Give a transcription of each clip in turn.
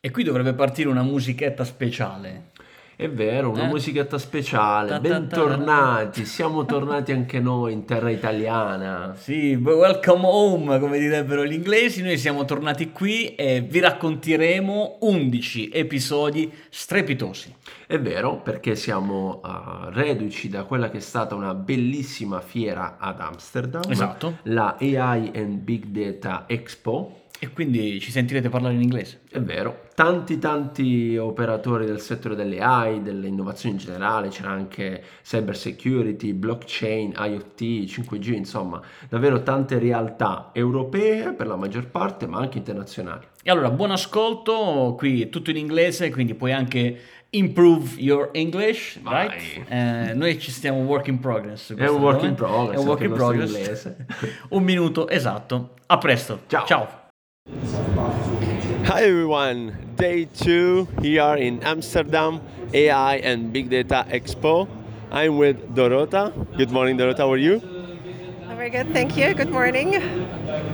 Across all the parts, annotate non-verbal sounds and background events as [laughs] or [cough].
E qui dovrebbe partire una musichetta speciale. È vero, una Eh? musichetta speciale. Ta ta ta. Bentornati, siamo tornati anche noi in terra italiana. Sì, welcome home, come direbbero gli inglesi. Noi siamo tornati qui e vi racconteremo 11 episodi strepitosi. È vero, perché siamo uh, reduci da quella che è stata una bellissima fiera ad Amsterdam, Esatto. la AI and Big Data Expo. E quindi ci sentirete parlare in inglese. È vero, tanti tanti operatori del settore delle AI, delle innovazioni in generale, c'era anche cyber security, blockchain, IoT, 5G, insomma, davvero tante realtà europee per la maggior parte, ma anche internazionali. E allora, buon ascolto, qui è tutto in inglese, quindi puoi anche improve your English, Vai. right? Eh, noi ci stiamo work in progress. È un work in progress, È un work in progress. [laughs] un minuto, esatto. A presto. Ciao. Ciao. Hi everyone, day two here in Amsterdam AI and Big Data Expo. I'm with Dorota. Good morning, Dorota. How are you? Very good, thank you. Good morning.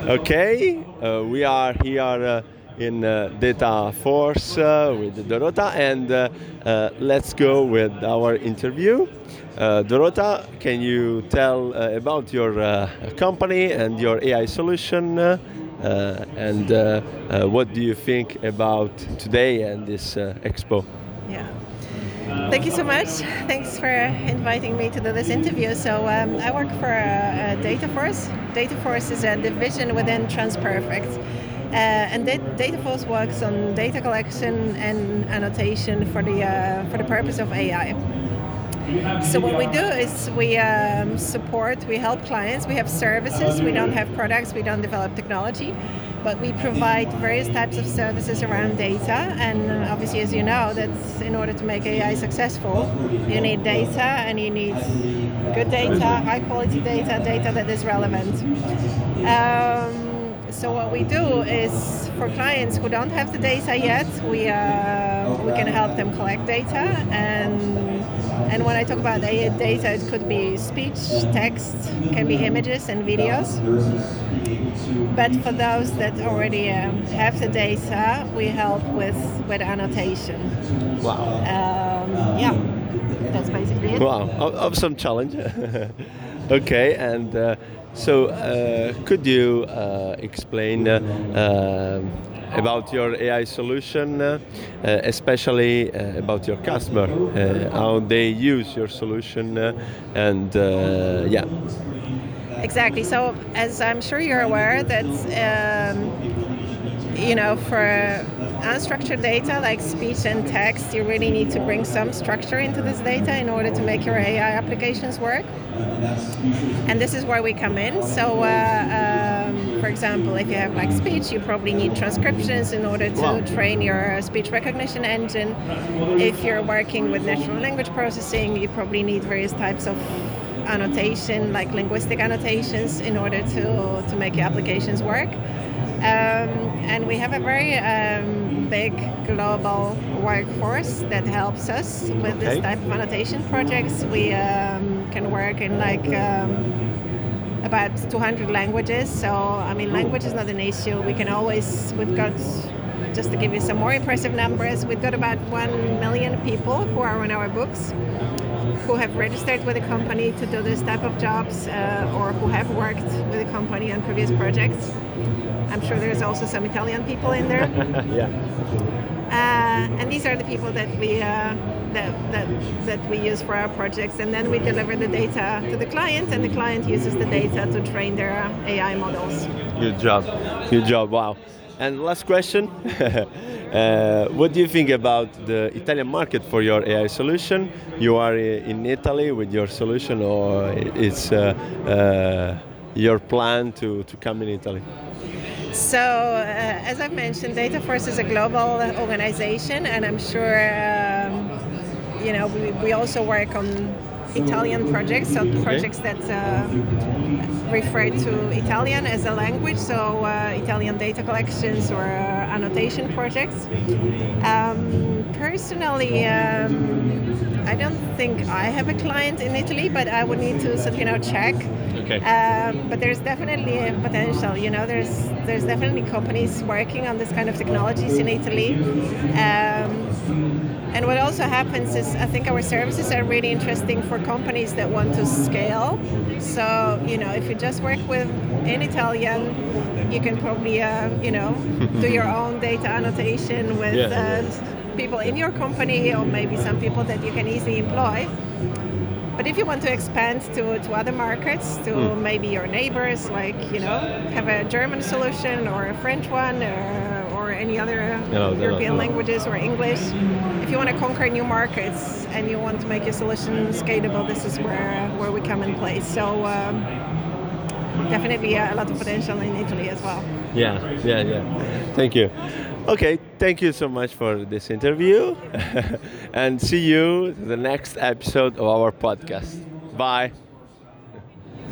Okay, uh, we are here uh, in uh, Data Force uh, with Dorota, and uh, uh, let's go with our interview. Uh, Dorota, can you tell uh, about your uh, company and your AI solution? Uh, and uh, uh, what do you think about today and this expo? Yeah. Thank you so much. Thanks for inviting me to do this interview. So um, I work for uh, Dataforce. Dataforce is a division within TransPerfect. Uh, and Da- Dataforce works on data collection and annotation for the uh, for the purpose of AI. So what we do is we um, support, we help clients. We have services. We don't have products. We don't develop technology, but we provide various types of services around data. And obviously, as you know, that in order to make AI successful, you need data, and you need good data, high quality data, data that is relevant. Um, so what we do is for clients who don't have the data yet, we uh, we can help them collect data and and when I talk about data, it could be speech, text, can be images and videos. But for those that already um, have the data, we help with with annotation. Wow. Um, yeah, that's basically it. Wow, of, of some challenge. [laughs] okay, and uh, so uh, could you uh, explain uh, um about your AI solution, uh, uh, especially uh, about your customer, uh, how they use your solution, uh, and uh, yeah. Exactly. So, as I'm sure you're aware, that um, you know, for unstructured data like speech and text, you really need to bring some structure into this data in order to make your AI applications work. And this is where we come in. So, uh, um, for example, if you have like speech, you probably need transcriptions in order to train your speech recognition engine. If you're working with natural language processing, you probably need various types of annotation, like linguistic annotations, in order to, to make your applications work. Um, and we have a very um, big global workforce that helps us with Okay. this type of annotation projects. We um, can work in like um, about 200 languages. So, I mean, language is not an issue. We can always, we've got, just to give you some more impressive numbers, we've got about 1 million people who are on our books who have registered with the company to do this type of jobs uh, or who have worked with the company on previous projects. I'm sure there's also some Italian people in there. [laughs] yeah. Uh, and these are the people that we uh, that, that that we use for our projects, and then we deliver the data to the client, and the client uses the data to train their AI models. Good job. Good job. Wow. And last question. [laughs] uh, what do you think about the Italian market for your AI solution? You are in Italy with your solution, or it's uh, uh, your plan to, to come in Italy? So, uh, as I've mentioned, Dataforce is a global organization, and I'm sure um, you know we, we also work on Italian projects, so projects that uh, refer to Italian as a language, so uh, Italian data collections or uh, annotation projects. Um, personally, um, I don't think I have a client in Italy, but I would need to you know check. Okay. Um, but there's definitely a potential. You know, there's there's definitely companies working on this kind of technologies in Italy. Um, and what also happens is, I think our services are really interesting for companies that want to scale. So, you know, if you just work with in Italian, you can probably, uh, you know, [laughs] do your own data annotation with Yeah. uh, people in your company or maybe some people that you can easily employ. But if you want to expand to, to other markets, to Hmm. maybe your neighbors, like, you know, have a German solution or a French one or, or any other No, no, European no. languages or English, if you want to conquer new markets and you want to make your solution scalable, this is where, where we come in place. So um, definitely uh, a lot of potential in Italy as well. Yeah, yeah, yeah. Thank you. Okay, thank you so much for this interview [laughs] and see you the next episode of our podcast. Bye.